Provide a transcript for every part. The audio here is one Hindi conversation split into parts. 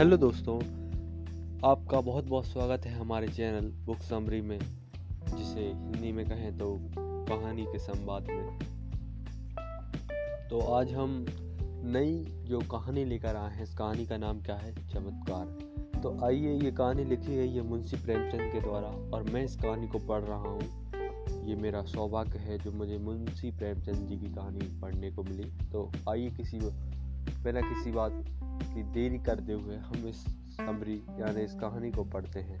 हेलो दोस्तों, आपका बहुत बहुत स्वागत है हमारे चैनल बुक समरी में, जिसे हिंदी में कहें तो कहानी के संवाद में। तो आज हम नई जो कहानी लेकर आए हैं, इस कहानी का नाम क्या है? चमत्कार। तो आइए, ये कहानी लिखी गई है मुंशी प्रेमचंद के द्वारा, और मैं इस कहानी को पढ़ रहा हूँ। ये मेरा सौभाग्य है जो मुझे मुंशी प्रेमचंद जी की कहानी पढ़ने को मिली। तो आइए किसी, बिना किसी बात की देरी करते हुए हम इस समरी यानी इस कहानी को पढ़ते हैं।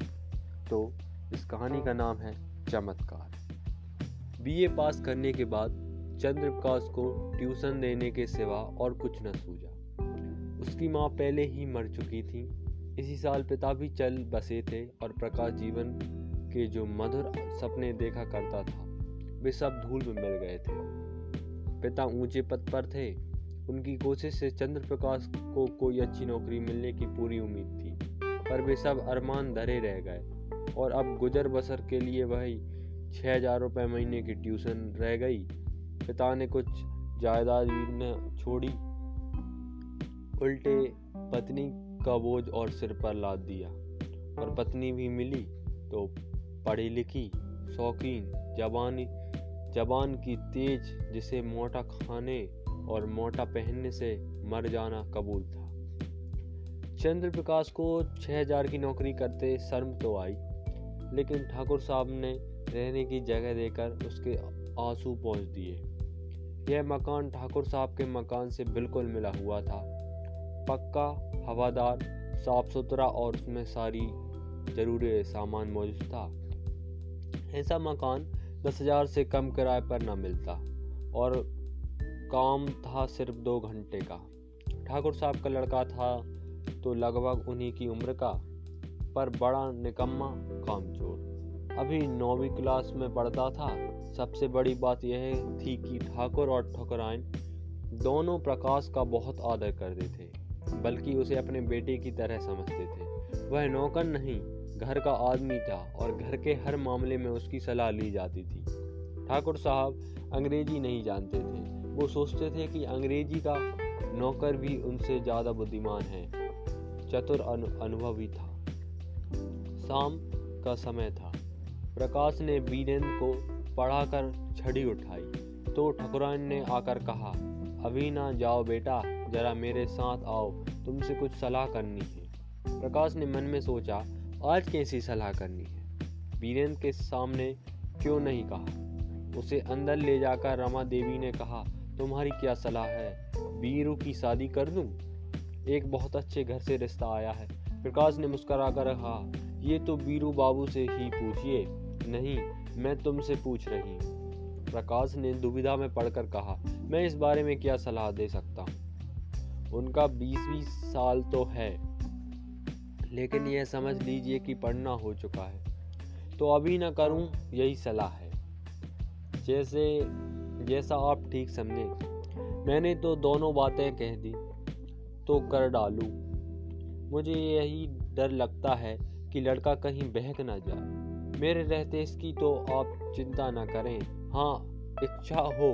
तो इस कहानी का नाम है चमत्कार। बीए पास करने के बाद चंद्र प्रकाश को ट्यूशन देने के सिवा और कुछ न सूझा। उसकी माँ पहले ही मर चुकी थी। इसी साल पिता भी चल बसे थे और प्रकाश जीवन के जो मधुर सपने देखा करता था, वे सब धूल में मिल गए थे। पिता ऊँचे पद पर थे उनकी कोशिश से चंद्र प्रकाश को कोई अच्छी नौकरी मिलने की पूरी उम्मीद थी, पर वे सब अरमान धरे रह गए। और अब गुजर बसर के लिए वही छः हज़ार रुपये महीने की ट्यूशन रह गई। पिता ने कुछ जायदाद न छोड़ी। उल्टे पत्नी का बोझ और सिर पर लाद दिया। और पत्नी भी मिली तो पढ़ी लिखी, शौकीन जबानी जबान की तेज जिसे मोटा खाने और मोटा पहनने से मर जाना कबूल था। चंद्र प्रकाश को छह हज़ार की नौकरी करते शर्म तो आई, लेकिन ठाकुर साहब ने रहने की जगह देकर उसके आँसू पहुँच दिए। यह मकान ठाकुर साहब के मकान से बिल्कुल मिला हुआ था। पक्का, हवादार साफ़ सुथरा और उसमें सारी ज़रूरी सामान मौजूद था। ऐसा मकान दस हज़ार से कम किराए पर ना मिलता और काम था सिर्फ़ दो घंटे का। ठाकुर साहब का लड़का था तो लगभग उन्हीं की उम्र का, पर बड़ा निकम्मा, कामचोर। अभी नौवीं क्लास में पढ़ता था। सबसे बड़ी बात यह थी कि ठाकुर और ठकुराइन दोनों प्रकाश का बहुत आदर करते थे, बल्कि उसे अपने बेटे की तरह समझते थे। वह नौकर नहीं, घर का आदमी था और घर के हर मामले में उसकी सलाह ली जाती थी। ठाकुर साहब अंग्रेज़ी नहीं जानते थे वो सोचते थे कि अंग्रेज़ी का नौकर भी उनसे ज़्यादा बुद्धिमान है। चतुर अनु, अनुभवी था। शाम का समय था। प्रकाश ने वीरेंद्र को पढ़ाकर छड़ी उठाई। तो ठकुरान ने आकर कहा अभी ना जाओ बेटा जरा मेरे साथ आओ। तुमसे कुछ सलाह करनी है। प्रकाश ने मन में सोचा आज कैसी सलाह करनी है? वीरेंद्र के सामने क्यों नहीं कहा। उसे अंदर ले जाकर रमा देवी ने कहा तुम्हारी क्या सलाह है? बीरू की शादी कर दूँ? एक बहुत अच्छे घर से रिश्ता आया है। प्रकाश ने मुस्करा कर कहा, ये तो बीरू बाबू से ही पूछिए। नहीं, मैं तुमसे पूछ रही हूँ। प्रकाश ने दुविधा में पढ़कर कहा, मैं इस बारे में क्या सलाह दे सकता हूँ? उनका बीस बीस साल तो है, लेकिन यह समझ लीजिए कि पढ़ना हो चुका है। तो अभी ना करूँ, यही सलाह है। जैसे जैसा आप ठीक समझे। मैंने तो दोनों बातें कह दी तो कर डालू। मुझे यही डर लगता है कि लड़का कहीं बहक ना जाए। मेरे रहते इसकी तो आप चिंता ना करें। हाँ इच्छा हो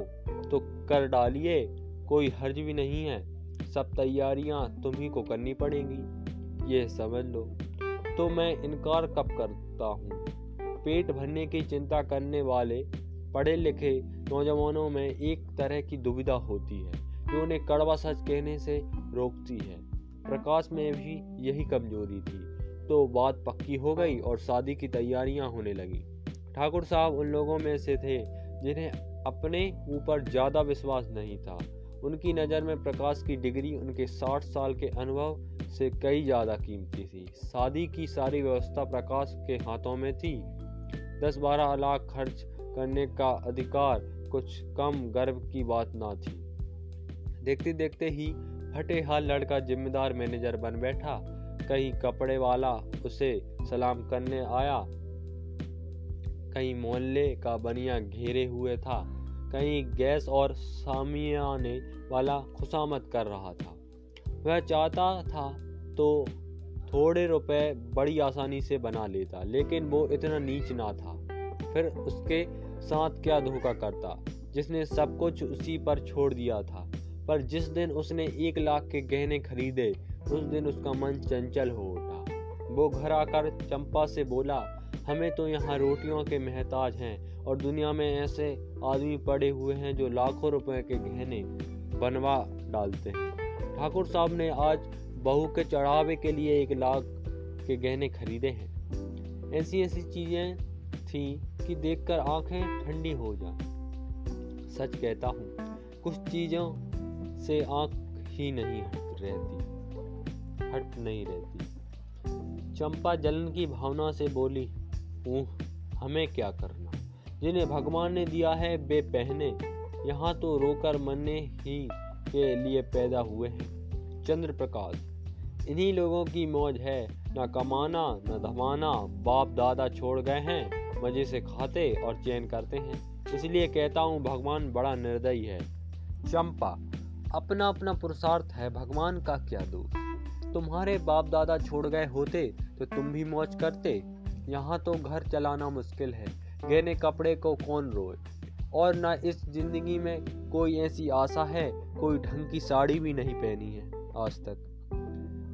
तो कर डालिए, कोई हर्ज भी नहीं है। सब तैयारियाँ तुम्ही को करनी पड़ेंगी, ये समझ लो। तो मैं इनकार कब करता हूँ? पेट भरने की चिंता करने वाले, पढ़े लिखे नौजवानों में एक तरह की दुविधा होती है, जो उन्हें कड़वा सच कहने से रोकती है। प्रकाश में भी यही कमज़ोरी थी। तो बात पक्की हो गई और शादी की तैयारियाँ होने लगी। ठाकुर साहब उन लोगों में से थे, जिन्हें अपने ऊपर ज़्यादा विश्वास नहीं था। उनकी नज़र में प्रकाश की डिग्री उनके 60 साल के अनुभव से कई ज़्यादा कीमती थी। शादी की सारी व्यवस्था प्रकाश के हाथों में थी। दस बारह लाख खर्च करने का अधिकार कुछ कम गर्व की बात ना थी। देखते देखते ही फटे हाल लड़का जिम्मेदार मैनेजर बन बैठा। कहीं कपड़े वाला उसे सलाम करने आया। कहीं मोहल्ले का बनिया घेरे हुए था। कहीं गैस और सामियाने वाला खुशामत कर रहा था। वह चाहता था तो थोड़े रुपए बड़ी आसानी से बना लेता, लेकिन वो इतना नीच ना था। फिर उसके साथ क्या धोखा करता? जिसने सब कुछ उसी पर छोड़ दिया था। पर जिस दिन उसने एक लाख के गहने खरीदे, उस दिन उसका मन चंचल हो उठा। वो घर आकर चंपा से बोला, हमें तो यहाँ रोटियों के महताज हैं और दुनिया में ऐसे आदमी पड़े हुए हैं जो लाखों रुपए के गहने बनवा डालते हैं। ठाकुर साहब ने आज बहू के चढ़ावे के लिए एक लाख के गहने खरीदे हैं। ऐसी ऐसी चीज़ें थी कि देखकर आँखें ठंडी हो जाए। सच कहता हूँ, कुछ चीज़ों से आँख ही नहीं हट रहती, हट नहीं रहती। चंपा जलन की भावना से बोली, ऊह, हमें क्या करना? जिन्हें भगवान ने दिया है बे पहने। यहाँ तो रोकर मरने ही के लिए पैदा हुए हैं। चंद्र प्रकाश इन्हीं लोगों की मौज है न कमाना, न धमाना, बाप दादा छोड़ गए हैं, मज़े से खाते और चैन करते हैं। इसलिए कहता हूँ, भगवान बड़ा निर्दयी है। चंपा अपना अपना पुरुषार्थ है, भगवान का क्या दोष? तुम्हारे बाप दादा छोड़ गए होते तो तुम भी मौज करते। यहाँ तो घर चलाना मुश्किल है, गहने कपड़े को कौन रोए? और ना इस ज़िंदगी में कोई ऐसी आशा है, कोई ढंग की साड़ी भी नहीं पहनी है, आज तक।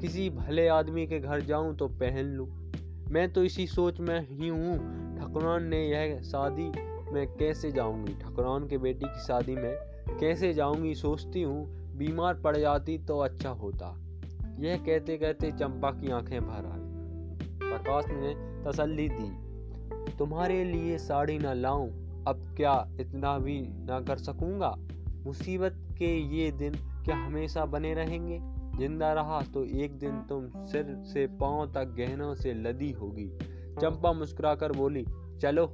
किसी भले आदमी के घर जाऊँ तो पहन लूँ। मैं तो इसी सोच में ही हूँ, ठकुरान ने यह शादी में कैसे जाऊँगी? ठकुरान के बेटी की शादी में कैसे जाऊँगी? सोचती हूँ, बीमार पड़ जाती तो अच्छा होता। यह कहते कहते चंपा की आँखें भर आई। प्रकाश ने तसल्ली दी, तुम्हारे लिए साड़ी न लाऊं, अब क्या इतना भी ना कर सकूँगा? मुसीबत के ये दिन क्या हमेशा बने रहेंगे? ज़िंदा रहा तो एक दिन तुम सिर से पाँव तक गहनों से लदी होगी। चंपा मुस्कुराकर बोली चलो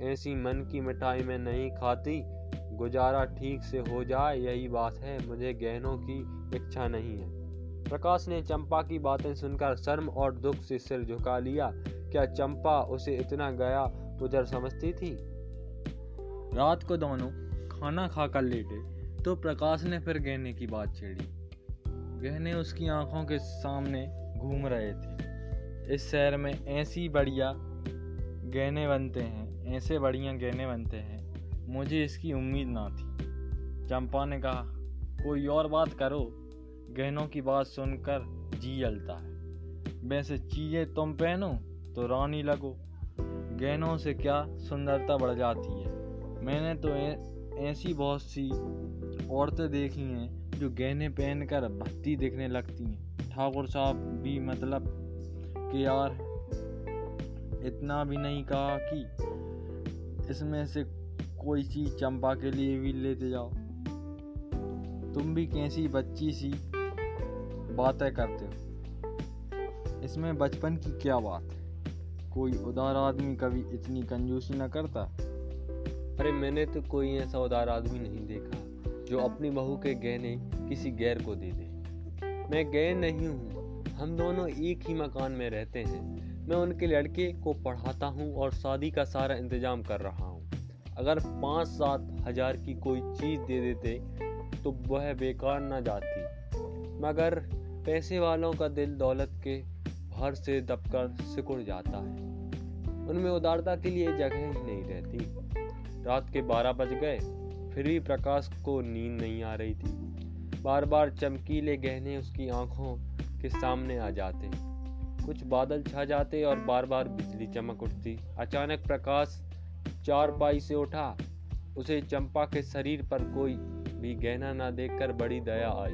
ऐसी मन की मिठाई में नहीं खाती। गुजारा ठीक से हो जाए यही बात है। मुझे गहनों की इच्छा नहीं है। प्रकाश ने चंपा की बातें सुनकर शर्म और दुख से सिर झुका लिया। क्या चंपा उसे इतना गया गुजर समझती थी? रात को दोनों खाना खाकर लेटे तो प्रकाश ने फिर गहने की बात छेड़ी। गहने उसकी आँखों के सामने घूम रहे थे। इस शहर में ऐसी बढ़िया गहने बनते हैं, ऐसे बढ़िया गहने बनते हैं, मुझे इसकी उम्मीद ना थी। चंपा ने कहा, कोई और बात करो, गहनों की बात सुनकर जी जलता है। वैसे चीज़ें तुम पहनो तो रानी लगो। गहनों से क्या सुंदरता बढ़ जाती है? मैंने तो ऐसी बहुत सी औरतें देखी हैं जो गहने पहनकर भत्ती दिखने लगती हैं। ठाकुर साहब भी मतलब कि यार, इतना भी नहीं कहा कि इसमें से कोई चीज़ चंपा के लिए भी लेते जाओ। तुम भी कैसी बच्ची सी बातें करते हो। इसमें बचपन की क्या बात है? कोई उदार आदमी कभी इतनी कंजूसी न करता? अरे मैंने तो कोई ऐसा उदार आदमी नहीं देखा। जो अपनी बहू के गहने किसी गैर को दे दे। मैं गैर नहीं हूँ, हम दोनों एक ही मकान में रहते हैं। मैं उनके लड़के को पढ़ाता हूँ और शादी का सारा इंतज़ाम कर रहा हूँ। अगर पाँच सात हज़ार की कोई चीज़ दे देते तो वह बेकार ना जाती। मगर पैसे वालों का दिल दौलत के भर से दबकर सिकुड़ जाता है। उनमें उदारता के लिए जगह ही नहीं रहती। रात के बारह बज गए फिर भी प्रकाश को नींद नहीं आ रही थी। बार बार चमकीले गहने उसकी आँखों के सामने आ जाते। कुछ बादल छा जाते और बार बार बिजली चमक उठती। अचानक प्रकाश चार पाई से उठा। उसे चंपा के शरीर पर कोई भी गहना ना देखकर बड़ी दया आई।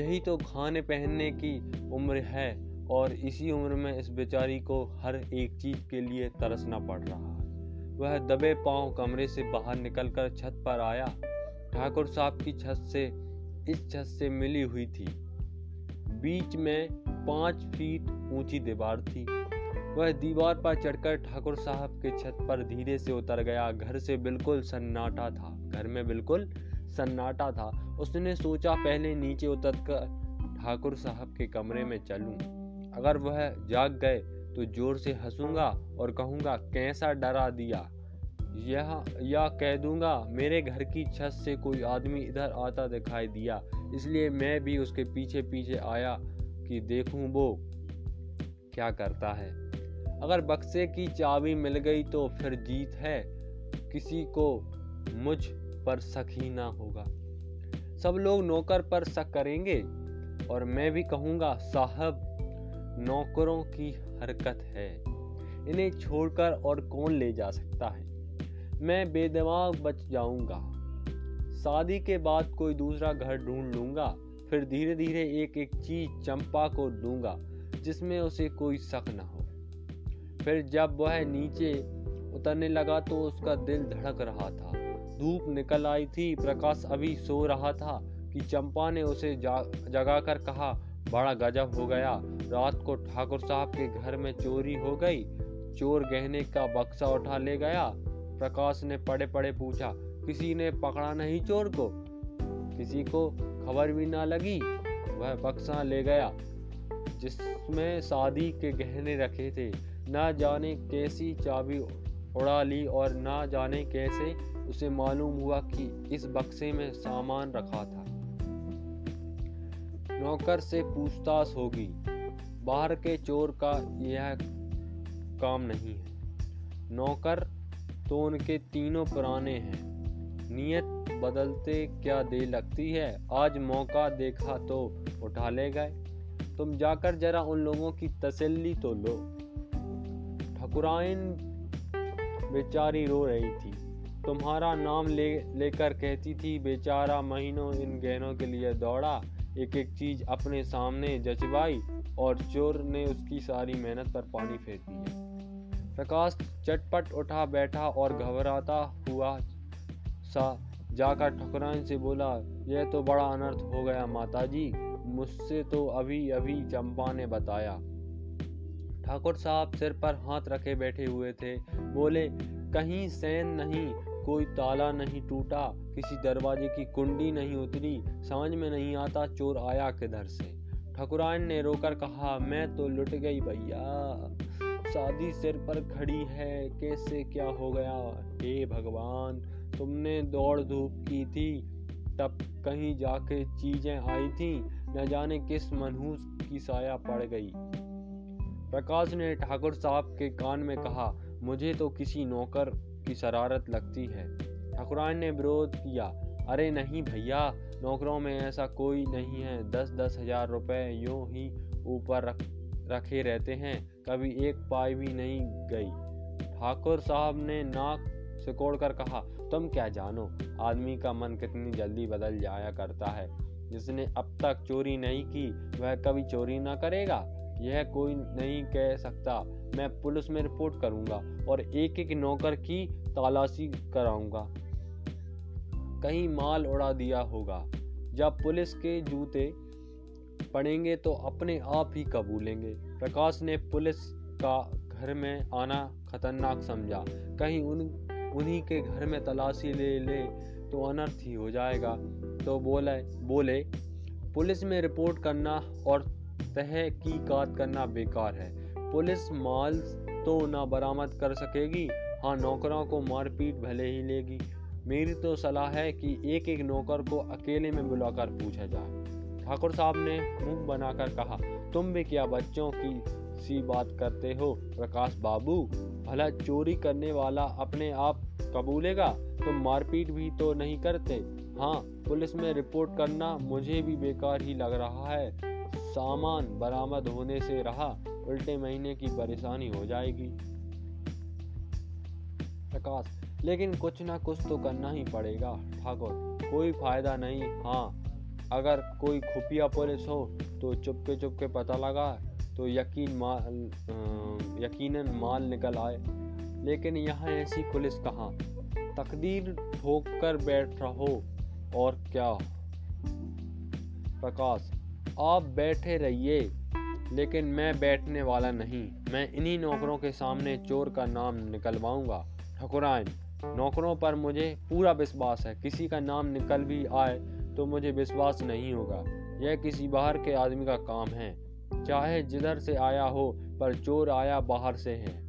यही तो खाने पहनने की उम्र है और इसी उम्र में इस बेचारी को हर एक चीज़ के लिए तरसना पड़ रहा है। वह दबे पाँव कमरे से बाहर निकलकर छत पर आया। ठाकुर साहब की छत से, इस छत से मिली हुई थी। बीच में पाँच फीट ऊँची दीवार थी। वह दीवार पर चढ़कर ठाकुर साहब के छत पर धीरे से उतर गया। घर से बिल्कुल सन्नाटा था। घर में बिल्कुल सन्नाटा था। उसने सोचा, पहले नीचे उतर कर ठाकुर साहब के कमरे में चलूँ। अगर वह जाग गए तो ज़ोर से हंसूँगा और कहूँगा, कैसा डरा दिया। यह या कह दूँगा, मेरे घर की छत से कोई आदमी इधर आता दिखाई दिया। इसलिए मैं भी उसके पीछे पीछे आया कि देखूँ वो क्या करता है। अगर बक्से की चाबी मिल गई तो फिर जीत है। किसी को मुझ पर शक ही ना होगा। सब लोग नौकर पर शक करेंगे और मैं भी कहूँगा, साहब, नौकरों की हरकत है। इन्हें छोड़कर और कौन ले जा सकता है? मैं बेदिमाग बच जाऊँगा। शादी के बाद कोई दूसरा घर ढूंढ लूँगा, फिर धीरे धीरे एक एक चीज़ चंपा को दूँगा, जिसमें उसे कोई शक न हो। फिर जब वह नीचे उतरने लगा तो उसका दिल धड़क रहा था। धूप निकल आई थी, प्रकाश अभी सो रहा था कि चंपा ने उसे जगाकर कहा बड़ा गजब हो गया। रात को ठाकुर साहब के घर में चोरी हो गई। चोर गहने का बक्सा उठा ले गया। प्रकाश ने पड़े पड़े पूछा, किसी ने पकड़ा नहीं चोर को? किसी को खबर भी ना लगी। वह बक्सा ले गया, जिसमें शादी के गहने रखे थे। ना जाने कैसी चाबी उड़ा ली और ना जाने कैसे उसे मालूम हुआ कि इस बक्से में सामान रखा था। नौकर से पूछताछ होगी। बाहर के चोर का यह काम नहीं है। नौकर तो उनके तीनों पुराने हैं। नियत बदलते क्या दे लगती है? आज मौका देखा तो उठा ले गए। तुम जाकर जरा उन लोगों की तसल्ली तो लो। ठकुराइन बेचारी रो रही थी। तुम्हारा नाम ले, लेकर कहती थी, बेचारा महीनों इन गहनों के लिए दौड़ा। एक एक चीज़ अपने सामने जचवाई और चोर ने उसकी सारी मेहनत पर पानी फेर दिया। प्रकाश चटपट उठा बैठा और घबराता हुआ सा जाकर ठकुराइन से बोला, यह तो बड़ा अनर्थ हो गया माताजी, मुझसे तो अभी अभी चंपा ने बताया। ठाकुर साहब सिर पर हाथ रखे बैठे हुए थे, बोले, कहीं सैन नहीं कोई ताला नहीं टूटा, किसी दरवाजे की कुंडी नहीं उतरी, समझ में नहीं आता चोर आया किधर से। ठकुराइन ने रोकर कहा, मैं तो लुट गई भैया। शादी सिर पर खड़ी है, कैसे क्या हो गया? हे भगवान, तुमने दौड़ धूप की थी, तब कहीं जाके चीज़ें आई थी, न जाने किस मनहूस की साया पड़ गई। प्रकाश ने ठाकुर साहब के कान में कहा, मुझे तो किसी नौकर की शरारत लगती है। ठकुरान ने विरोध किया, अरे नहीं भैया, नौकरों में ऐसा कोई नहीं है। दस दस हज़ार रुपए यूँ ही ऊपर रख, रखे रहते हैं, कभी एक पाई भी नहीं गई। ठाकुर साहब ने नाक सिकोड़ कर कहा, तुम क्या जानो, आदमी का मन कितनी जल्दी बदल जाया करता है। जिसने अब तक चोरी नहीं की, वह कभी चोरी ना करेगा। यह कोई नहीं कह सकता। मैं पुलिस में रिपोर्ट करूँगा और एक एक नौकर की तलाशी कराऊँगा। कहीं माल उड़ा दिया होगा। जब पुलिस के जूते पड़ेंगे तो अपने आप ही कबूलेंगे। प्रकाश ने पुलिस का घर में आना खतरनाक समझा। कहीं उन, उन्हीं के घर में तलाशी ले ले तो अनर्थ ही हो जाएगा। तो बोले बोले, पुलिस में रिपोर्ट करना और तहकीकात करना बेकार है। पुलिस माल तो ना बरामद कर सकेगी हाँ नौकरों को मारपीट भले ही लेगी। मेरी तो सलाह है कि एक एक नौकर को अकेले में बुलाकर पूछा जाए। ठाकुर साहब ने मुँह बनाकर कहा, तुम भी क्या बच्चों की सी बात करते हो, प्रकाश बाबू? भला चोरी करने वाला अपने आप कबूलेगा? तुम मारपीट भी तो नहीं करते। हाँ पुलिस में रिपोर्ट करना मुझे भी बेकार ही लग रहा है। सामान बरामद होने से रहा। उल्टे महीने की परेशानी हो जाएगी। प्रकाश, लेकिन कुछ ना कुछ तो करना ही पड़ेगा, ठाकुर। कोई फ़ायदा नहीं हाँ। अगर कोई खुफिया पुलिस हो तो चुपके चुपके पता लगा तो यकीन माल यकीनन माल निकल आए। लेकिन यहाँ ऐसी पुलिस कहाँ? तकदीर ठोक कर बैठ रहो, और क्या? प्रकाश, आप बैठे रहिए। लेकिन मैं बैठने वाला नहीं। मैं इन्हीं नौकरों के सामने चोर का नाम निकलवाऊँगा। ठकुराइन, नौकरों पर मुझे पूरा विश्वास है। किसी का नाम निकल भी आए तो मुझे विश्वास नहीं होगा। यह किसी बाहर के आदमी का काम है। चाहे जिधर से आया हो, पर चोर आया बाहर से है।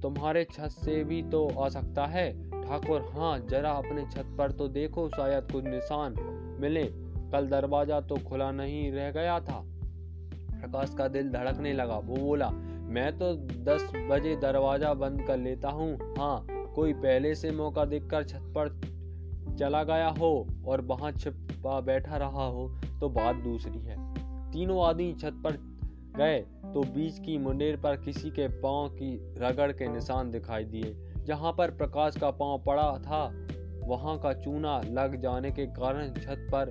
तुम्हारे छत से भी तो आ सकता है। ठाकुर हाँ जरा अपने छत पर तो देखो, शायद कुछ निशान मिले। कल दरवाज़ा तो खुला नहीं रह गया था। प्रकाश का दिल धड़कने लगा। वो बोला, मैं तो दस बजे दरवाज़ा बंद कर लेता हूँ। हाँ कोई पहले से मौका देखकर छत पर चला गया हो और वहाँ छिपा बैठा रहा हो तो बात दूसरी है। तीनों आदमी छत पर गए तो बीच की मुंडेर पर किसी के पाँव की रगड़ के निशान दिखाई दिए। जहाँ पर प्रकाश का पाँव पड़ा था, वहाँ का चूना लग जाने के कारण छत पर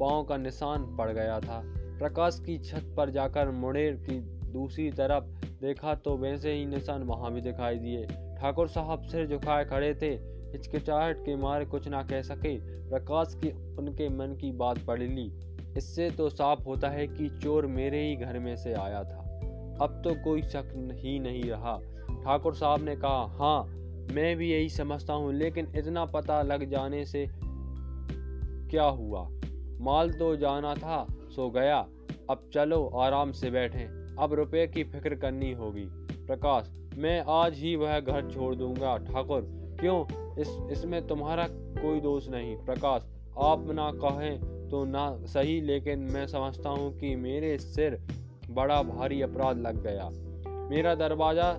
पाँव का निशान पड़ गया था। प्रकाश की छत पर जाकर मुंडेर की दूसरी तरफ़ देखा तो वैसे ही निशान वहाँ भी दिखाई दिए। ठाकुर साहब सिर झुकाए खड़े थे। हिचकिचाहट के मारे कुछ ना कह सके। प्रकाश की उनके मन की बात पढ़ ली। इससे तो साफ़ होता है कि चोर मेरे ही घर में से आया था। अब तो कोई शक ही नहीं रहा। ठाकुर साहब ने कहा हाँ मैं भी यही समझता हूँ, लेकिन इतना पता लग जाने से क्या हुआ? माल तो जाना था। सो गया। अब चलो आराम से बैठें। अब रुपए की फ़िक्र करनी होगी। प्रकाश, मैं आज ही वह घर छोड़ दूँगा। ठाकुर, क्यों? इस, इसमें तुम्हारा कोई दोष नहीं। प्रकाश, आप ना कहें तो ना सही, लेकिन मैं समझता हूँ कि मेरे सिर बड़ा भारी अपराध लग गया। मेरा दरवाज़ा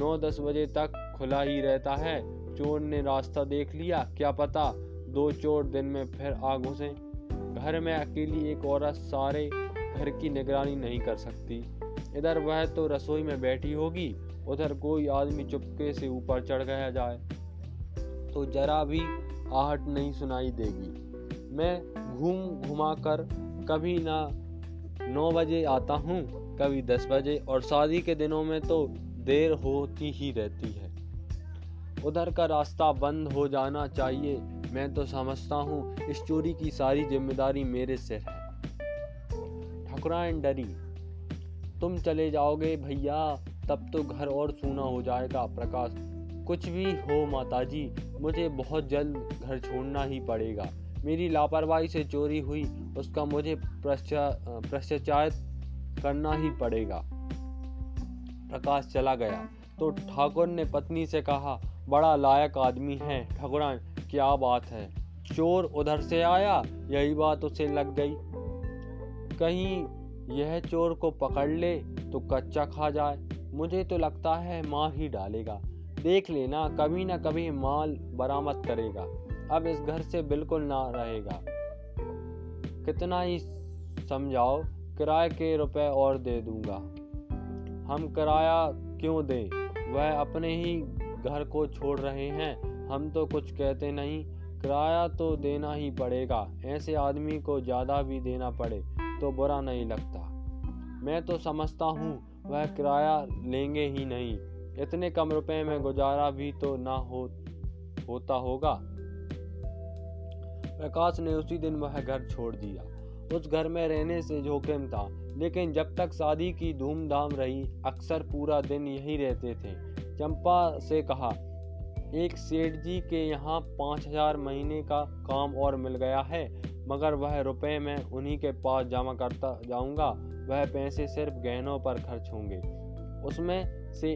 नौ दस बजे तक खुला ही रहता है। चोर ने रास्ता देख लिया। क्या पता दो चोर दिन में फिर आ घुसे। घर में अकेली एक औरत सारे घर की निगरानी नहीं कर सकती। इधर वह तो रसोई में बैठी होगी, उधर कोई आदमी चुपके से ऊपर चढ़ गया जाए तो जरा भी आहट नहीं सुनाई देगी। मैं घूम घुमा कर कभी ना नौ बजे आता हूँ, कभी दस बजे, और शादी के दिनों में तो देर होती ही रहती है। उधर का रास्ता बंद हो जाना चाहिए। मैं तो समझता हूँ, इस चोरी की सारी ज़िम्मेदारी मेरे सिर है। ठकुराइन डरी। तुम चले जाओगे भैया, तब तो घर और सूना हो जाएगा, प्रकाश। कुछ भी हो माताजी, मुझे बहुत जल्द घर छोड़ना ही पड़ेगा। मेरी लापरवाही से चोरी हुई, उसका मुझे पश्चात करना ही पड़ेगा। प्रकाश चला गया। तो ठाकुर ने पत्नी से कहा बड़ा लायक आदमी है। ठाकुरान क्या बात है। चोर उधर से आया, यही बात उसे लग गई। कहीं यह चोर को पकड़ ले तो कच्चा खा जाए। मुझे तो लगता है मार ही डालेगा। देख लेना, कभी ना कभी माल बरामद करेगा। अब इस घर से बिल्कुल ना रहेगा। कितना ही समझाओ, किराए के रुपए और दे दूँगा। हम किराया क्यों दें? वह अपने ही घर को छोड़ रहे हैं। हम तो कुछ कहते नहीं, किराया तो देना ही पड़ेगा। ऐसे आदमी को ज़्यादा भी देना पड़े तो बुरा नहीं लगता। मैं तो समझता हूँ, वह किराया लेंगे ही नहीं। इतने कम रुपए में गुजारा भी तो ना हो, होता होगा। प्रकाश ने उसी दिन वह घर छोड़ दिया। उस घर में रहने से जोखिम था, लेकिन जब तक शादी की धूमधाम रही, अक्सर पूरा दिन यही रहते थे। चंपा से कहा, एक सेठ जी के यहाँ पाँच हज़ार महीने का काम और मिल गया है, मगर वह रुपए में उन्हीं के पास जमा करता जाऊँगा, वह पैसे सिर्फ़ गहनों पर खर्च होंगे। उसमें से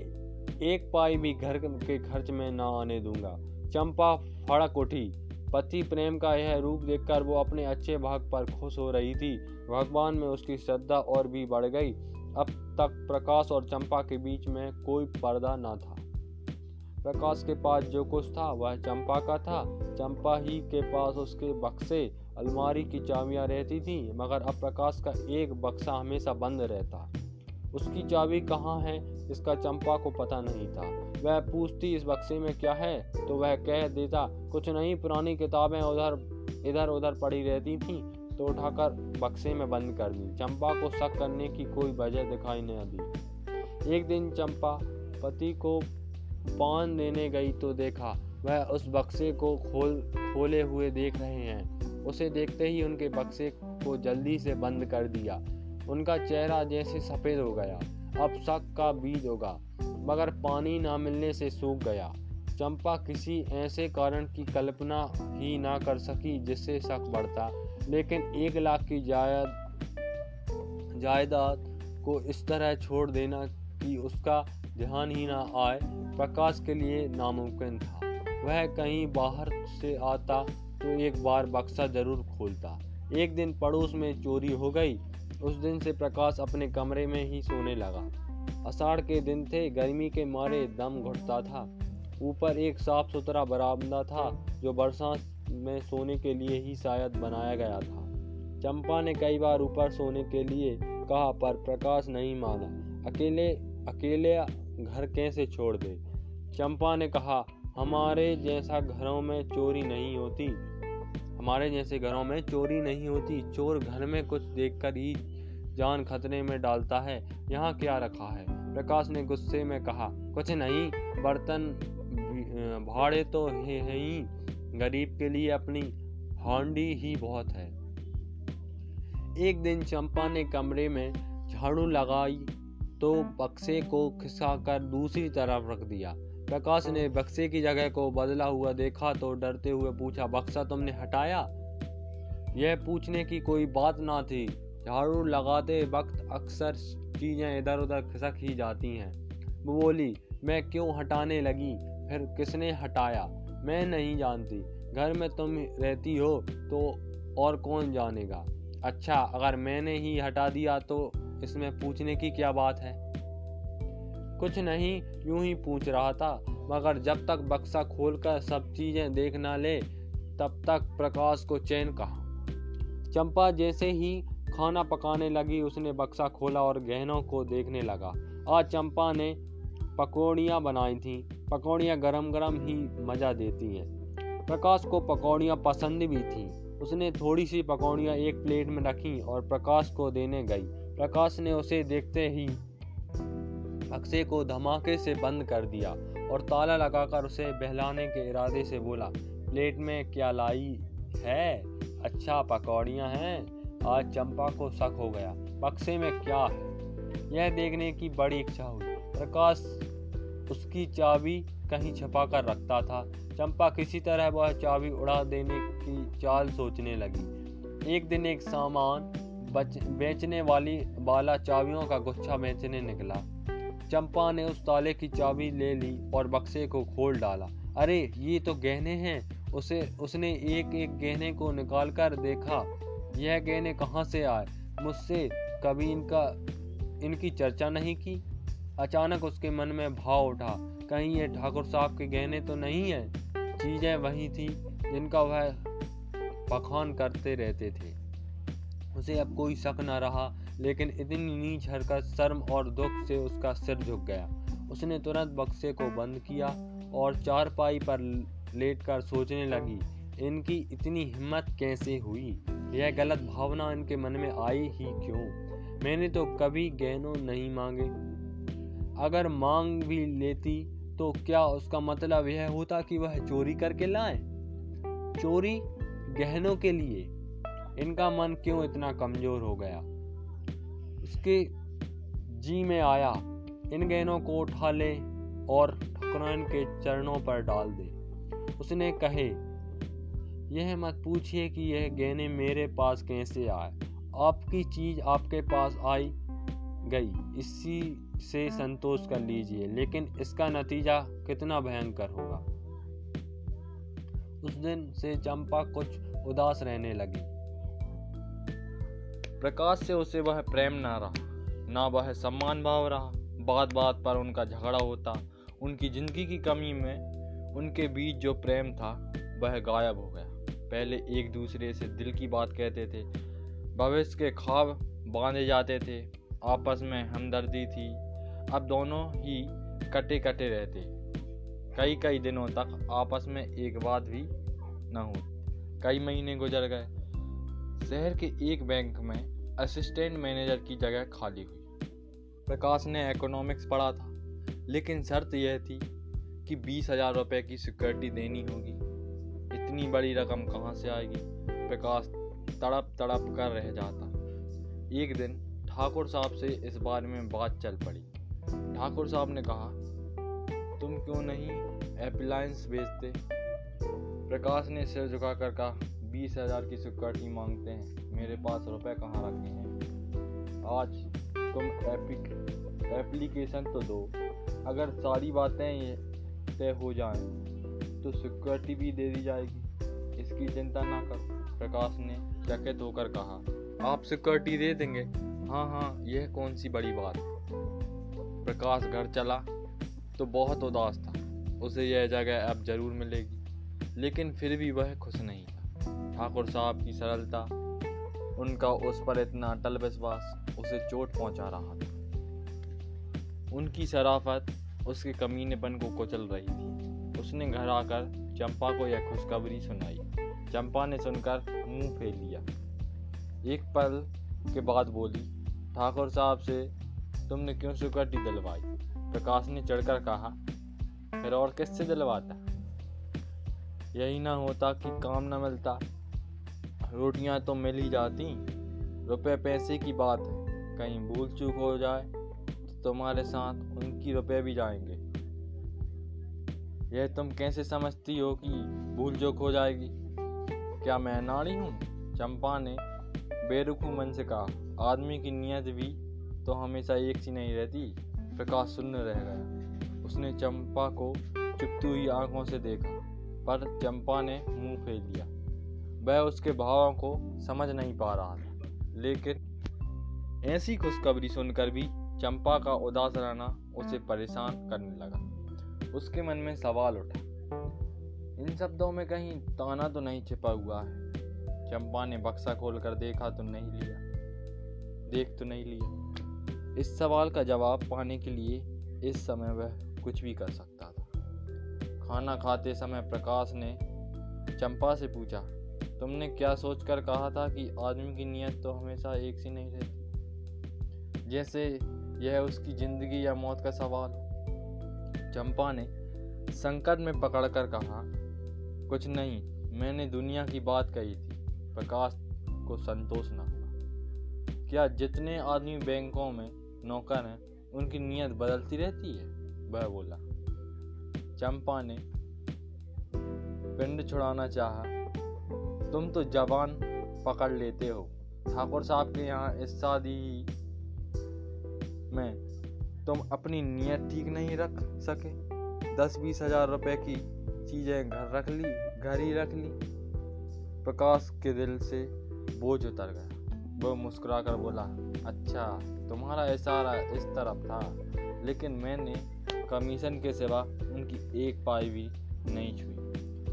एक पाई भी घर के खर्च में ना आने दूँगा। चंपा फड़क उठी। पति प्रेम का यह रूप देखकर वो अपने अच्छे भाग पर खुश हो रही थी। भगवान में उसकी श्रद्धा और भी बढ़ गई। अब तक प्रकाश और चंपा के बीच में कोई पर्दा ना था। प्रकाश के पास जो कुछ था, वह चंपा का था। चंपा ही के पास उसके बक्से अलमारी की चाबियाँ रहती थी, मगर अब प्रकाश का एक बक्सा हमेशा बंद रहता। उसकी चाबी कहाँ है, इसका चंपा को पता नहीं था। वह पूछती, इस बक्से में क्या है? तो वह कह देता, कुछ नहीं, पुरानी किताबें उधर इधर उधर पड़ी रहती थीं। तो उठाकर बक्से में बंद कर दी। चंपा को शक करने की कोई वजह दिखाई नहीं दी। एक दिन चंपा पति को पान देने गई तो देखा, वह उस बक्से को खोल, खोले हुए देख रहे हैं। उसे देखते ही उनके बक्से को जल्दी से बंद कर दिया। उनका चेहरा जैसे सफ़ेद हो गया। अब शक का बीज होगा, मगर पानी ना मिलने से सूख गया। चंपा किसी ऐसे कारण की कल्पना ही ना कर सकी जिससे शक बढ़ता लेकिन एक लाख की जायद, जायदाद को इस तरह छोड़ देना कि उसका ध्यान ही ना आए, प्रकाश के लिए नामुमकिन था। वह कहीं बाहर से आता तो एक बार बक्सा ज़रूर खोलता। एक दिन पड़ोस में चोरी हो गई। उस दिन से प्रकाश अपने कमरे में ही सोने लगा। अषाढ़ के दिन थे, गर्मी के मारे दम घुटता था। ऊपर एक साफ़ सुथरा बरामदा था, जो बरसात में सोने के लिए ही शायद बनाया गया था। चंपा ने कई बार ऊपर सोने के लिए कहा, पर प्रकाश नहीं माना। अकेले अकेले घर कैसे छोड़ दे? चंपा ने कहा, हमारे जैसा घरों में चोरी नहीं होती। हमारे जैसे घरों में चोरी नहीं होती। चोर घर में कुछ देखकर ही जान खतरे में डालता है। यहाँ क्या रखा है? प्रकाश ने गुस्से में कहा, कुछ नहीं, बर्तन भाड़े तो है ही। गरीब के लिए अपनी हांडी ही बहुत है। एक दिन चंपा ने कमरे में झाड़ू लगाई तो बक्से को खिसाकर दूसरी तरफ़ रख दिया। प्रकाश ने बक्से की जगह को बदला हुआ देखा तो डरते हुए पूछा, बक्सा तुमने हटाया? यह पूछने की कोई बात ना थी। झाड़ू लगाते वक्त अक्सर चीज़ें इधर उधर खिसक ही जाती हैं। वो बोली, मैं क्यों हटाने लगी? फिर किसने हटाया? मैं नहीं जानती। घर में तुम रहती हो तो और कौन जानेगा? अच्छा अगर मैंने ही हटा दिया तो इसमें पूछने की क्या बात है? कुछ नहीं, यूँ ही पूछ रहा था। मगर जब तक बक्सा खोलकर सब चीज़ें देख ना ले, तब तक प्रकाश को चैन कहा। चंपा जैसे ही खाना पकाने लगी, उसने बक्सा खोला और गहनों को देखने लगा। आज चंपा ने पकौड़ियाँ बनाई थी। पकौड़ियाँ गरम गरम ही मज़ा देती हैं। प्रकाश को पकौड़ियाँ पसंद भी थी। उसने थोड़ी सी पकौड़ियाँ एक प्लेट में रखी और प्रकाश को देने गई। प्रकाश ने उसे देखते ही अक्षय को धमाके से बंद कर दिया और ताला लगाकर उसे बहलाने के इरादे से बोला, प्लेट में क्या लाई है? अच्छा पकौड़ियाँ हैं। आज चंपा को शक हो गया। बक्से में क्या है? यह देखने की बड़ी इच्छा हुई। प्रकाश उसकी चाबी कहीं छपा कर रखता था। चंपा किसी तरह वह चाबी उड़ा देने की चाल सोचने लगी। एक दिन एक सामान बच, बेचने वाली वाला चाबियों का गुच्छा बेचने निकला। चंपा ने उस ताले की चाबी ले ली और बक्से को खोल डाला। अरे ये तो गहने हैं। उसे उसने एक एक गहने को निकाल कर देखा यह गहने कहाँ से आए? मुझसे कभी इनका इनकी चर्चा नहीं की? अचानक उसके मन में भाव उठा, कहीं ये ठाकुर साहब के गहने तो नहीं है? चीज़ें वही थी जिनका वह पखान करते रहते थे। उसे अब कोई शक न रहा, लेकिन इतनी नीच हरकत, शर्म और दुख से उसका सिर झुक गया। उसने तुरंत बक्से को बंद किया और चारपाई पर लेटकर सोचने लगी, इनकी इतनी हिम्मत कैसे हुई? यह गलत भावना इनके मन में आई ही क्यों? मैंने तो कभी गहनों नहीं मांगे। अगर मांग भी लेती तो क्या उसका मतलब यह होता कि वह चोरी करके लाए? चोरी गहनों के लिए। इनका मन क्यों इतना कमज़ोर हो गया? उसके जी में आया, इन गहनों को उठा ले और ठकुराइन के चरणों पर डाल दे। उसने कहे, यह मत पूछिए कि यह गहने मेरे पास कैसे आए? आपकी चीज़ आपके पास आई गई। इसी से संतोष कर लीजिए, लेकिन इसका नतीजा कितना भयंकर होगा। उस दिन से चंपा कुछ उदास रहने लगी। प्रकाश से उसे वह प्रेम ना रहा, ना वह सम्मान भाव रहा। बात बात पर उनका झगड़ा होता, उनकी ज़िंदगी की कमी में उनके बीच जो प्रेम था, वह गायब हो गया। पहले एक दूसरे से दिल की बात कहते थे, भविष्य के ख्वाब बांधे जाते थे, आपस में हमदर्दी थी अब दोनों ही कटे कटे रहते। कई कई दिनों तक आपस में एक बात भी न हो कई महीने गुजर गए। शहर के एक बैंक में असिस्टेंट मैनेजर की जगह खाली हुई। प्रकाश ने इकोनॉमिक्स पढ़ा था, लेकिन शर्त यह थी कि बीस हज़ार रुपये की सिक्योरिटी देनी होगी। इतनी बड़ी रकम कहाँ से आएगी? प्रकाश तड़प तड़प कर रह जाता। एक दिन ठाकुर साहब से इस बारे में बात चल पड़ी। ठाकुर साहब ने कहा, तुम क्यों नहीं एप्लायंस बेचते? प्रकाश ने सिर झुकाकर कहा, बीस हज़ार की सिक्योरिटी मांगते हैं। मेरे पास रुपए कहाँ रखे हैं? आज तुम एपिक एप्लीकेशन तो दो। अगर सारी बातें तय हो जाएँ तो सिक्योरिटी भी दे दी जाएगी। इसकी चिंता ना कर, प्रकाश ने चकित होकर कहा। आप सिक्योरिटी दे देंगे? हाँ हाँ यह कौन सी बड़ी बात प्रकाश घर चला तो बहुत उदास था। उसे यह जगह अब ज़रूर मिलेगी, लेकिन फिर भी वह खुश नहीं था। ठाकुर साहब की सरलता, उनका उस पर इतना अटल विश्वास, उसे चोट पहुँचा रहा था। उनकी शराफत, उसके कमीनेपन को कुचल रही थी। उसने घर आकर चंपा को यह खुशखबरी सुनाई। चंपा ने सुनकर मुँह फेर लिया। एक पल के बाद बोली, ठाकुर साहब से तुमने क्यों सुकटी दिलवाई? प्रकाश ने चढ़कर कहा, फिर और किससे दिलवाता? यही ना होता कि काम ना मिलता। रोटियाँ तो मिल ही जाती। रुपए पैसे की बात है। कहीं भूल चूक हो जाए तो तुम्हारे साथ उनकी रुपए भी जाएँगे। यह तुम कैसे समझती हो कि भूल चूक हो जाएगी? क्या मैं नाड़ी हूँ? चंपा ने बेरुखू मन से कहा। आदमी की नीयत भी तो हमेशा एक सी नहीं रहती। प्रकाश सुनने रह गया उसने चंपा को चुपती हुई आँखों से देखा, पर चंपा ने मुँह फेर लिया। वह उसके भावों को समझ नहीं पा रहा था। लेकिन ऐसी खुशखबरी सुनकर भी चंपा का उदास रहना उसे परेशान करने लगा। उसके मन में सवाल उठा, इन शब्दों में कहीं ताना तो नहीं छिपा हुआ है? चंपा ने बक्सा खोलकर देखा तो नहीं लिया। देख तो नहीं लिया। इस सवाल का जवाब पाने के लिए इस समय वह कुछ भी कर सकता था। खाना खाते समय प्रकाश ने चंपा से पूछा, तुमने क्या सोचकर कहा था कि आदमी की नीयत तो हमेशा एक सी नहीं रहती? जैसे यह उसकी ज़िंदगी या मौत का सवाल चंपा ने संकट में पकड़कर कहा, कुछ नहीं, मैंने दुनिया की बात कही थी, प्रकाश को संतोष न हुआ क्या जितने आदमी बैंकों में नौकर हैं, उनकी नीयत बदलती रहती है वह बोला। चंपा ने पिंड छुड़ाना चाहा। तुम तो जवान पकड़ लेते हो। ठाकुर साहब के यहाँ इस शादी में तुम अपनी नीयत ठीक नहीं रख सके। दस बीस हज़ार रुपए की चीज़ें घर रख ली, घर ही रख ली। प्रकाश के दिल से बोझ उतर गया। वो मुस्कुराकर बोला अच्छा तुम्हारा इशारा इस तरफ़ था। लेकिन मैंने कमीशन के सिवा उनकी एक पाई भी नहीं छुई।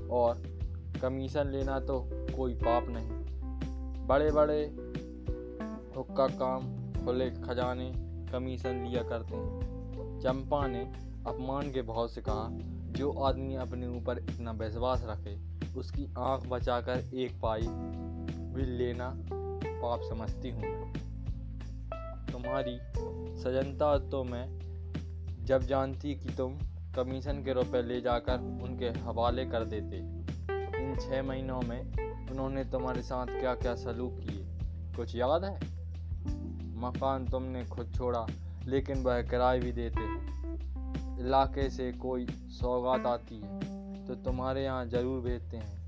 और कमीशन लेना तो कोई पाप नहीं। बड़े बड़े हुक्का काम, खुले खजाने कमीशन लिया करते हैं। चंपा ने अपमान के भाव से कहा, जो आदमी अपने ऊपर इतना विश्वास रखे, उसकी आँख बचाकर एक पाई भी लेना पाप समझती हूँ तुम्हारी सजनता तो मैं जब जानती कि तुम कमीशन के रुपए ले जाकर उनके हवाले कर देते। इन छः महीनों में उन्होंने तुम्हारे साथ क्या क्या सलूक किए? कुछ याद है? मकान तुमने खुद छोड़ा, लेकिन वह किराए भी देते इलाके से कोई सौगात आती है तो तुम्हारे यहाँ ज़रूर भेजते हैं।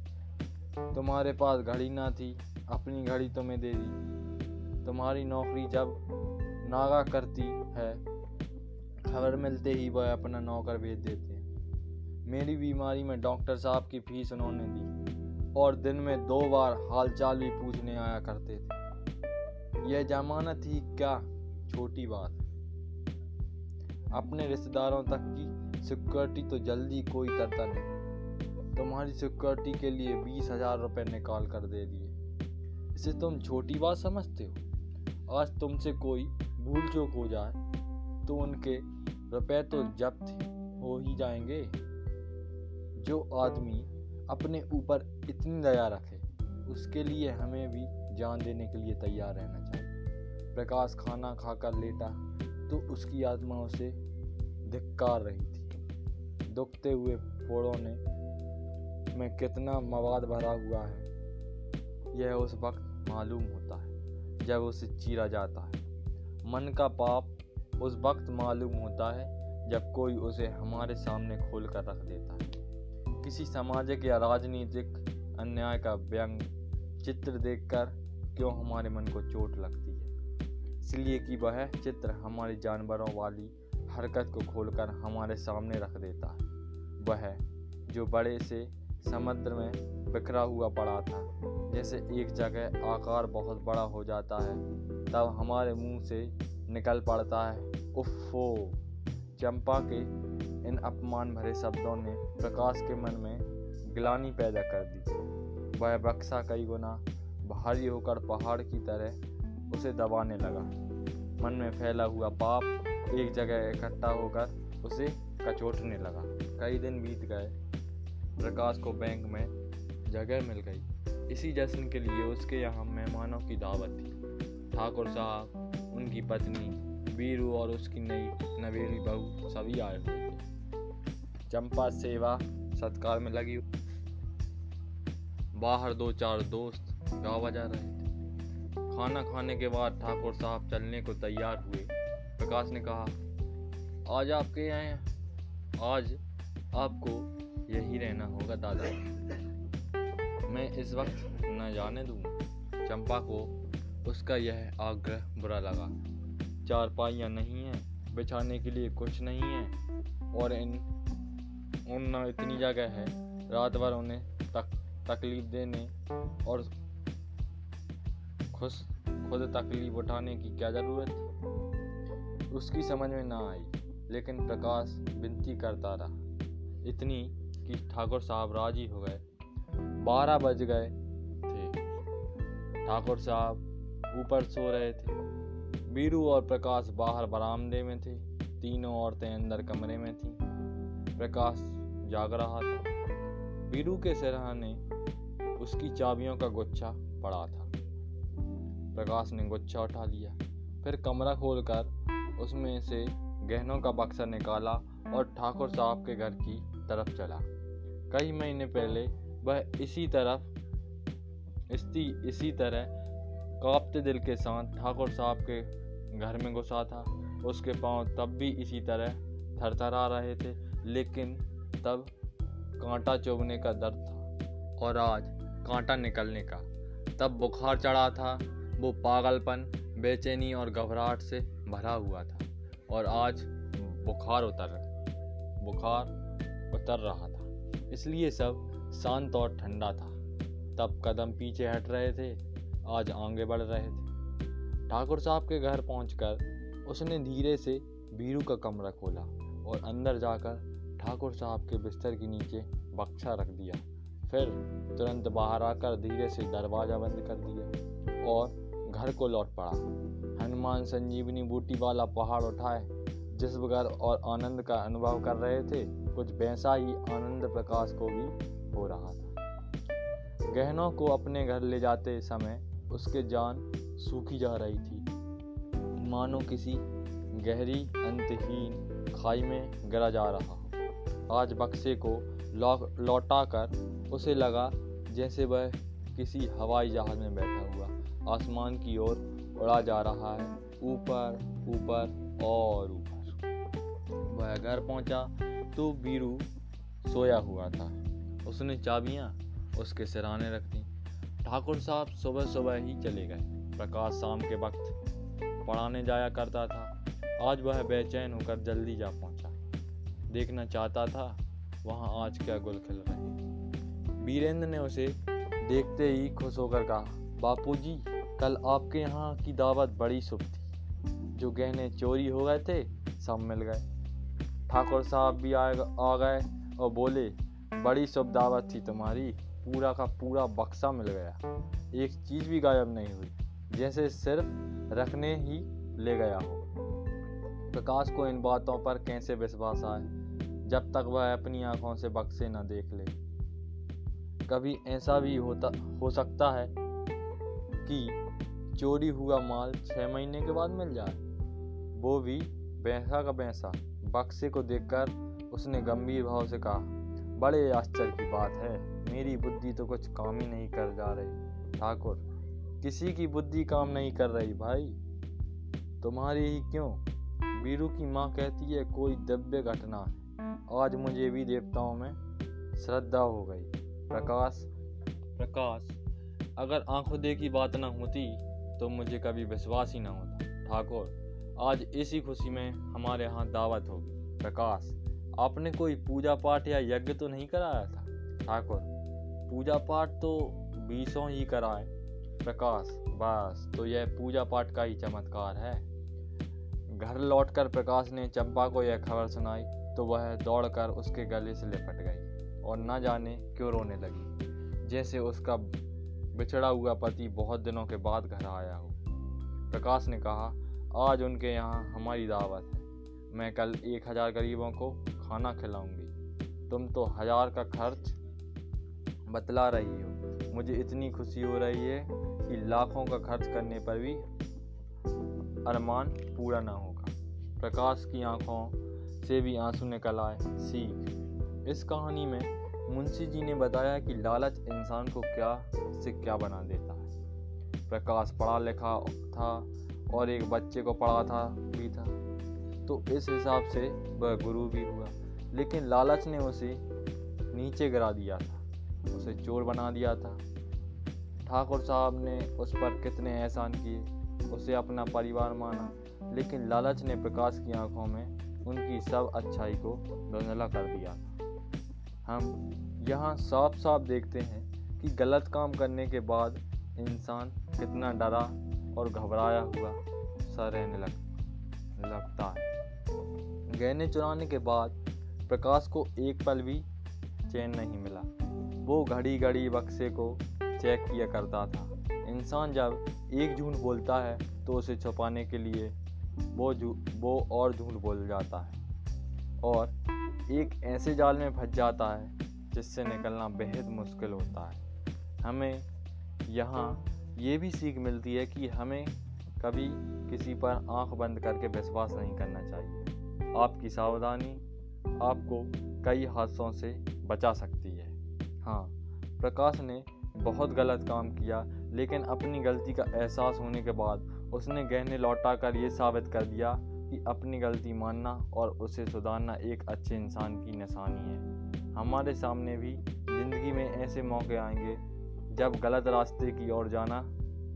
तुम्हारे पास घड़ी ना थी, अपनी घड़ी तुम्हें दे दी। तुम्हारी नौकरी जब नागा करती है, खबर मिलते ही वह अपना नौकर भेज देते मेरी बीमारी में डॉक्टर साहब की फ़ीस उन्होंने दी और दिन में दो बार हालचाल भी पूछने आया करते थे। यह जमानत ही क्या छोटी बात अपने रिश्तेदारों तक की सिक्योरिटी तो जल्दी कोई करता नहीं। तुम्हारी सिक्योरिटी के लिए बीस हज़ार रुपये निकाल कर दे दिए। इसे तुम छोटी बात समझते हो? आज तुमसे कोई भूल चूक हो जाए तो उनके रुपए तो जब्त हो ही जाएँगे। जो आदमी अपने ऊपर इतनी दया रखे, उसके लिए हमें भी जान देने के लिए तैयार रहना चाहिए। प्रकाश खाना खाकर लेटा तो उसकी आत्मा उसे धिक्कार रही थी। दुखते हुए फोड़ों ने में कितना मवाद भरा हुआ है। यह उस वक्त मालूम होता है, जब उसे चीरा जाता है। मन का पाप उस वक्त मालूम होता है, जब कोई उसे हमारे सामने खोल कर रख देता है। किसी सामाजिक या राजनीतिक अन्याय का व्यंग चित्र देखकर क्यों हमारे मन को चोट लगती है? इसलिए कि वह चित्र हमारे जानवरों वाली हरकत को खोलकर हमारे सामने रख देता है। वह जो बड़े से समुद्र में बिखरा हुआ पड़ा था, जैसे एक जगह आकार बहुत बड़ा हो जाता है, तब हमारे मुँह से निकल पड़ता है। उफ़ो चंपा के इन अपमान भरे शब्दों ने प्रकाश के मन में ग्लानी पैदा कर दी। वह बक्सा कई गुना भारी होकर पहाड़ की तरह उसे दबाने लगा। मन में फैला हुआ पाप एक जगह इकट्ठा होकर उसे कचोटने लगा। कई दिन बीत गए प्रकाश को बैंक में जगह मिल गई। इसी जश्न के लिए उसके यहाँ मेहमानों की दावत थी। ठाकुर साहब, उनकी पत्नी, वीरू और उसकी नई, नवेली बहू सभी आए हुए थे। चंपा सेवा सत्कार में लगी। बाहर दो चार दोस्त गा बजा रहे थे। खाना खाने के बाद ठाकुर साहब चलने को तैयार हुए। प्रकाश ने कहा, आज आपके यहाँ आज आपको यही रहना होगा दादा। मैं इस वक्त न जाने दूँगा चंपा को उसका यह आग्रह बुरा लगा। चार पाइयाँ नहीं हैं, बिछाने के लिए कुछ नहीं है, और इन उन न इतनी जगह है। रात भर उन्हें तक, तकलीफ़ देने और खुश, खुद तकलीफ़ उठाने की क्या ज़रूरत? थी उसकी समझ में ना आई, लेकिन प्रकाश विनती करता रहा। इतनी कि ठाकुर साहब राज़ी हो गए। बारह बज गए थे। ठाकुर साहब ऊपर सो रहे थे। बीरू और प्रकाश बाहर बरामदे में थे। तीनों औरतें अंदर कमरे में थीं। प्रकाश जाग रहा था। बीरू के सिरहाने उसकी चाबियों का गुच्छा पड़ा था। प्रकाश ने गुच्छा उठा लिया। फिर कमरा खोलकर उसमें से गहनों का बक्सा निकाला और ठाकुर साहब के घर की तरफ़ चला। कई महीने पहले वह इसी तरफ़ इसी इसी तरह कांपते दिल के साथ, ठाकुर साहब के घर में घुसा था। उसके पाँव तब भी इसी तरह थरथरा रहे थे, लेकिन तब कांटा चुभने का दर्द था और आज कांटा निकलने का। तब बुखार चढ़ा था, वो पागलपन, बेचैनी और घबराहट से भरा हुआ था और आज बुखार उतर बुखार उतर रहा था। इसलिए सब शांत और ठंडा था। तब कदम पीछे हट रहे थे, आज आगे बढ़ रहे थे। ठाकुर साहब के घर पहुंचकर उसने धीरे से बीरू का कमरा खोला और अंदर जाकर ठाकुर साहब के बिस्तर के नीचे बक्सा रख दिया। फिर तुरंत बाहर आकर धीरे से दरवाज़ा बंद कर दिया और घर को लौट पड़ा। हनुमान संजीवनी बूटी वाला पहाड़ उठाए जिस बगैर और आनंद का अनुभव कर रहे थे, कुछ वैसा ही आनंद प्रकाश को भी हो रहा था। गहनों को अपने घर ले जाते समय उसके जान सूखी जा रही थी। मानो किसी गहरी, अंतहीन खाई में गिरा जा रहा हो। आज बक्से को लौटा कर उसे लगा जैसे वह किसी हवाई जहाज़ में बैठा हुआ आसमान की ओर उड़ा जा रहा है। ऊपर ऊपर और ऊपर। वह घर पहुँचा तो बीरू सोया हुआ था। उसने चाबियाँ उसके सिराने रख दी। ठाकुर साहब सुबह सुबह ही चले गए। प्रकाश शाम के वक्त पढ़ाने जाया करता था। आज वह बेचैन होकर जल्दी जा पहुँचा। देखना चाहता था, वहाँ आज क्या गुल खिल रहे वीरेंद्र ने उसे देखते ही खुश होकर कहा, बापूजी, कल आपके यहाँ की दावत बड़ी शुभ थी। जो गहने चोरी हो गए थे, सब मिल गए। ठाकुर साहब भी आ गए और बोले, बड़ी शुभ थी तुम्हारी, पूरा का पूरा बक्सा मिल गया। एक चीज़ भी गायब नहीं हुई, जैसे सिर्फ़ रखने ही ले गया हो। प्रकाश को इन बातों पर कैसे विश्वास आए जब तक वह अपनी आँखों से बक्से न देख ले। कभी ऐसा भी होता, हो सकता है कि चोरी हुआ माल छह महीने के बाद मिल जाए। वो भी पैसा का पैसा बक्से को देखकर उसने गंभीर भाव से कहा, बड़े आश्चर्य की बात है, मेरी बुद्धि तो कुछ काम ही नहीं कर जा रही। ठाकुर, किसी की बुद्धि काम नहीं कर रही भाई। तुम्हारी ही क्यों? वीरू की माँ कहती है, कोई दिव्य घटना है। आज मुझे भी देवताओं में श्रद्धा हो गई। प्रकाश प्रकाश, अगर आँखों देखी बात ना होती तो मुझे कभी विश्वास ही ना होता। ठाकुर आज इसी खुशी में हमारे यहाँ दावत होगी। प्रकाश, आपने कोई पूजा पाठ या यज्ञ तो नहीं कराया था? ठाकुर, पूजा पाठ तो बीसों ही कराए। प्रकाश, बस तो यह पूजा पाठ का ही चमत्कार है। घर लौटकर प्रकाश ने चंपा को यह खबर सुनाई तो वह दौड़कर उसके गले से लिपट गई और न जाने क्यों रोने लगी। जैसे उसका बिछड़ा हुआ पति बहुत दिनों के बाद घर आया हो। प्रकाश ने कहा आज उनके यहाँ हमारी दावत है। मैं कल एक हज़ार गरीबों को खाना खिलाऊँगी। तुम तो हज़ार का खर्च बतला रही हो। मुझे इतनी खुशी हो रही है कि लाखों का खर्च करने पर भी अरमान पूरा ना होगा। प्रकाश की आँखों से भी आँसू निकल आए। सीख। इस कहानी में मुंशी जी ने बताया कि लालच इंसान को क्या से क्या बना देता है। प्रकाश पढ़ा लिखा था और एक बच्चे को पढ़ा था, भी था। तो इस हिसाब से वह गुरु भी हुआ। लेकिन लालच ने उसे नीचे गिरा दिया था। उसे चोर बना दिया था। ठाकुर साहब ने उस पर कितने एहसान किए, उसे अपना परिवार माना। लेकिन लालच ने प्रकाश की आँखों में उनकी सब अच्छाई को धुंधला कर दिया हम यहाँ साफ़ साफ़ देखते हैं कि गलत काम करने के बाद इंसान कितना डरा और घबराया हुआ सा रहने लग, लगता है। गहने चुराने के बाद प्रकाश को एक पल भी चैन नहीं मिला। वो घड़ी घड़ी बक्से को चेक किया करता था। इंसान जब एक झूठ बोलता है तो उसे छुपाने के लिए वो वो और झूठ बोल जाता है। और एक ऐसे जाल में फंस जाता है, जिससे निकलना बेहद मुश्किल होता है। हमें यहाँ ये भी सीख मिलती है कि हमें कभी किसी पर आँख बंद करके विश्वास नहीं करना चाहिए। आपकी सावधानी आपको कई हादसों से बचा सकती है। हाँ प्रकाश ने बहुत गलत काम किया, लेकिन अपनी गलती का एहसास होने के बाद उसने गहने लौटा कर ये साबित कर दिया कि अपनी गलती मानना और उसे सुधारना एक अच्छे इंसान की निशानी है। हमारे सामने भी ज़िंदगी में ऐसे मौके आएँगे जब गलत रास्ते की ओर जाना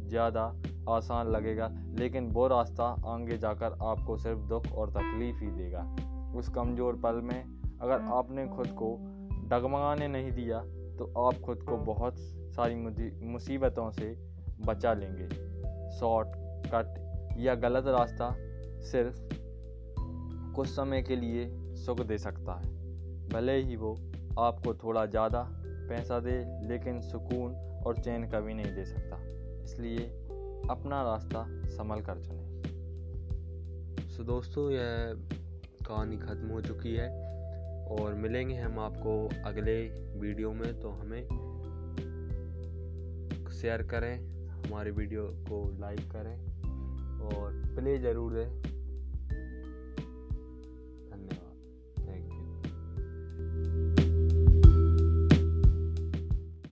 ज़्यादा आसान लगेगा, लेकिन वो रास्ता आगे जाकर आपको सिर्फ़ दुख और तकलीफ़ ही देगा। उस कमज़ोर पल में अगर आपने खुद को डगमगाने नहीं दिया तो आप खुद को बहुत सारी मुसीबतों से बचा लेंगे। शॉर्ट कट या गलत रास्ता सिर्फ़ कुछ समय के लिए सुख दे सकता है। भले ही वो आपको थोड़ा ज़्यादा पैसा दे, लेकिन सुकून और चैन कभी नहीं दे सकता। इसलिए अपना रास्ता संभल कर चुने सो दोस्तों, यह कहानी ख़त्म हो चुकी है और मिलेंगे हम आपको अगले वीडियो में। तो हमें शेयर करें, हमारे वीडियो को लाइक करें और प्ले ज़रूर दें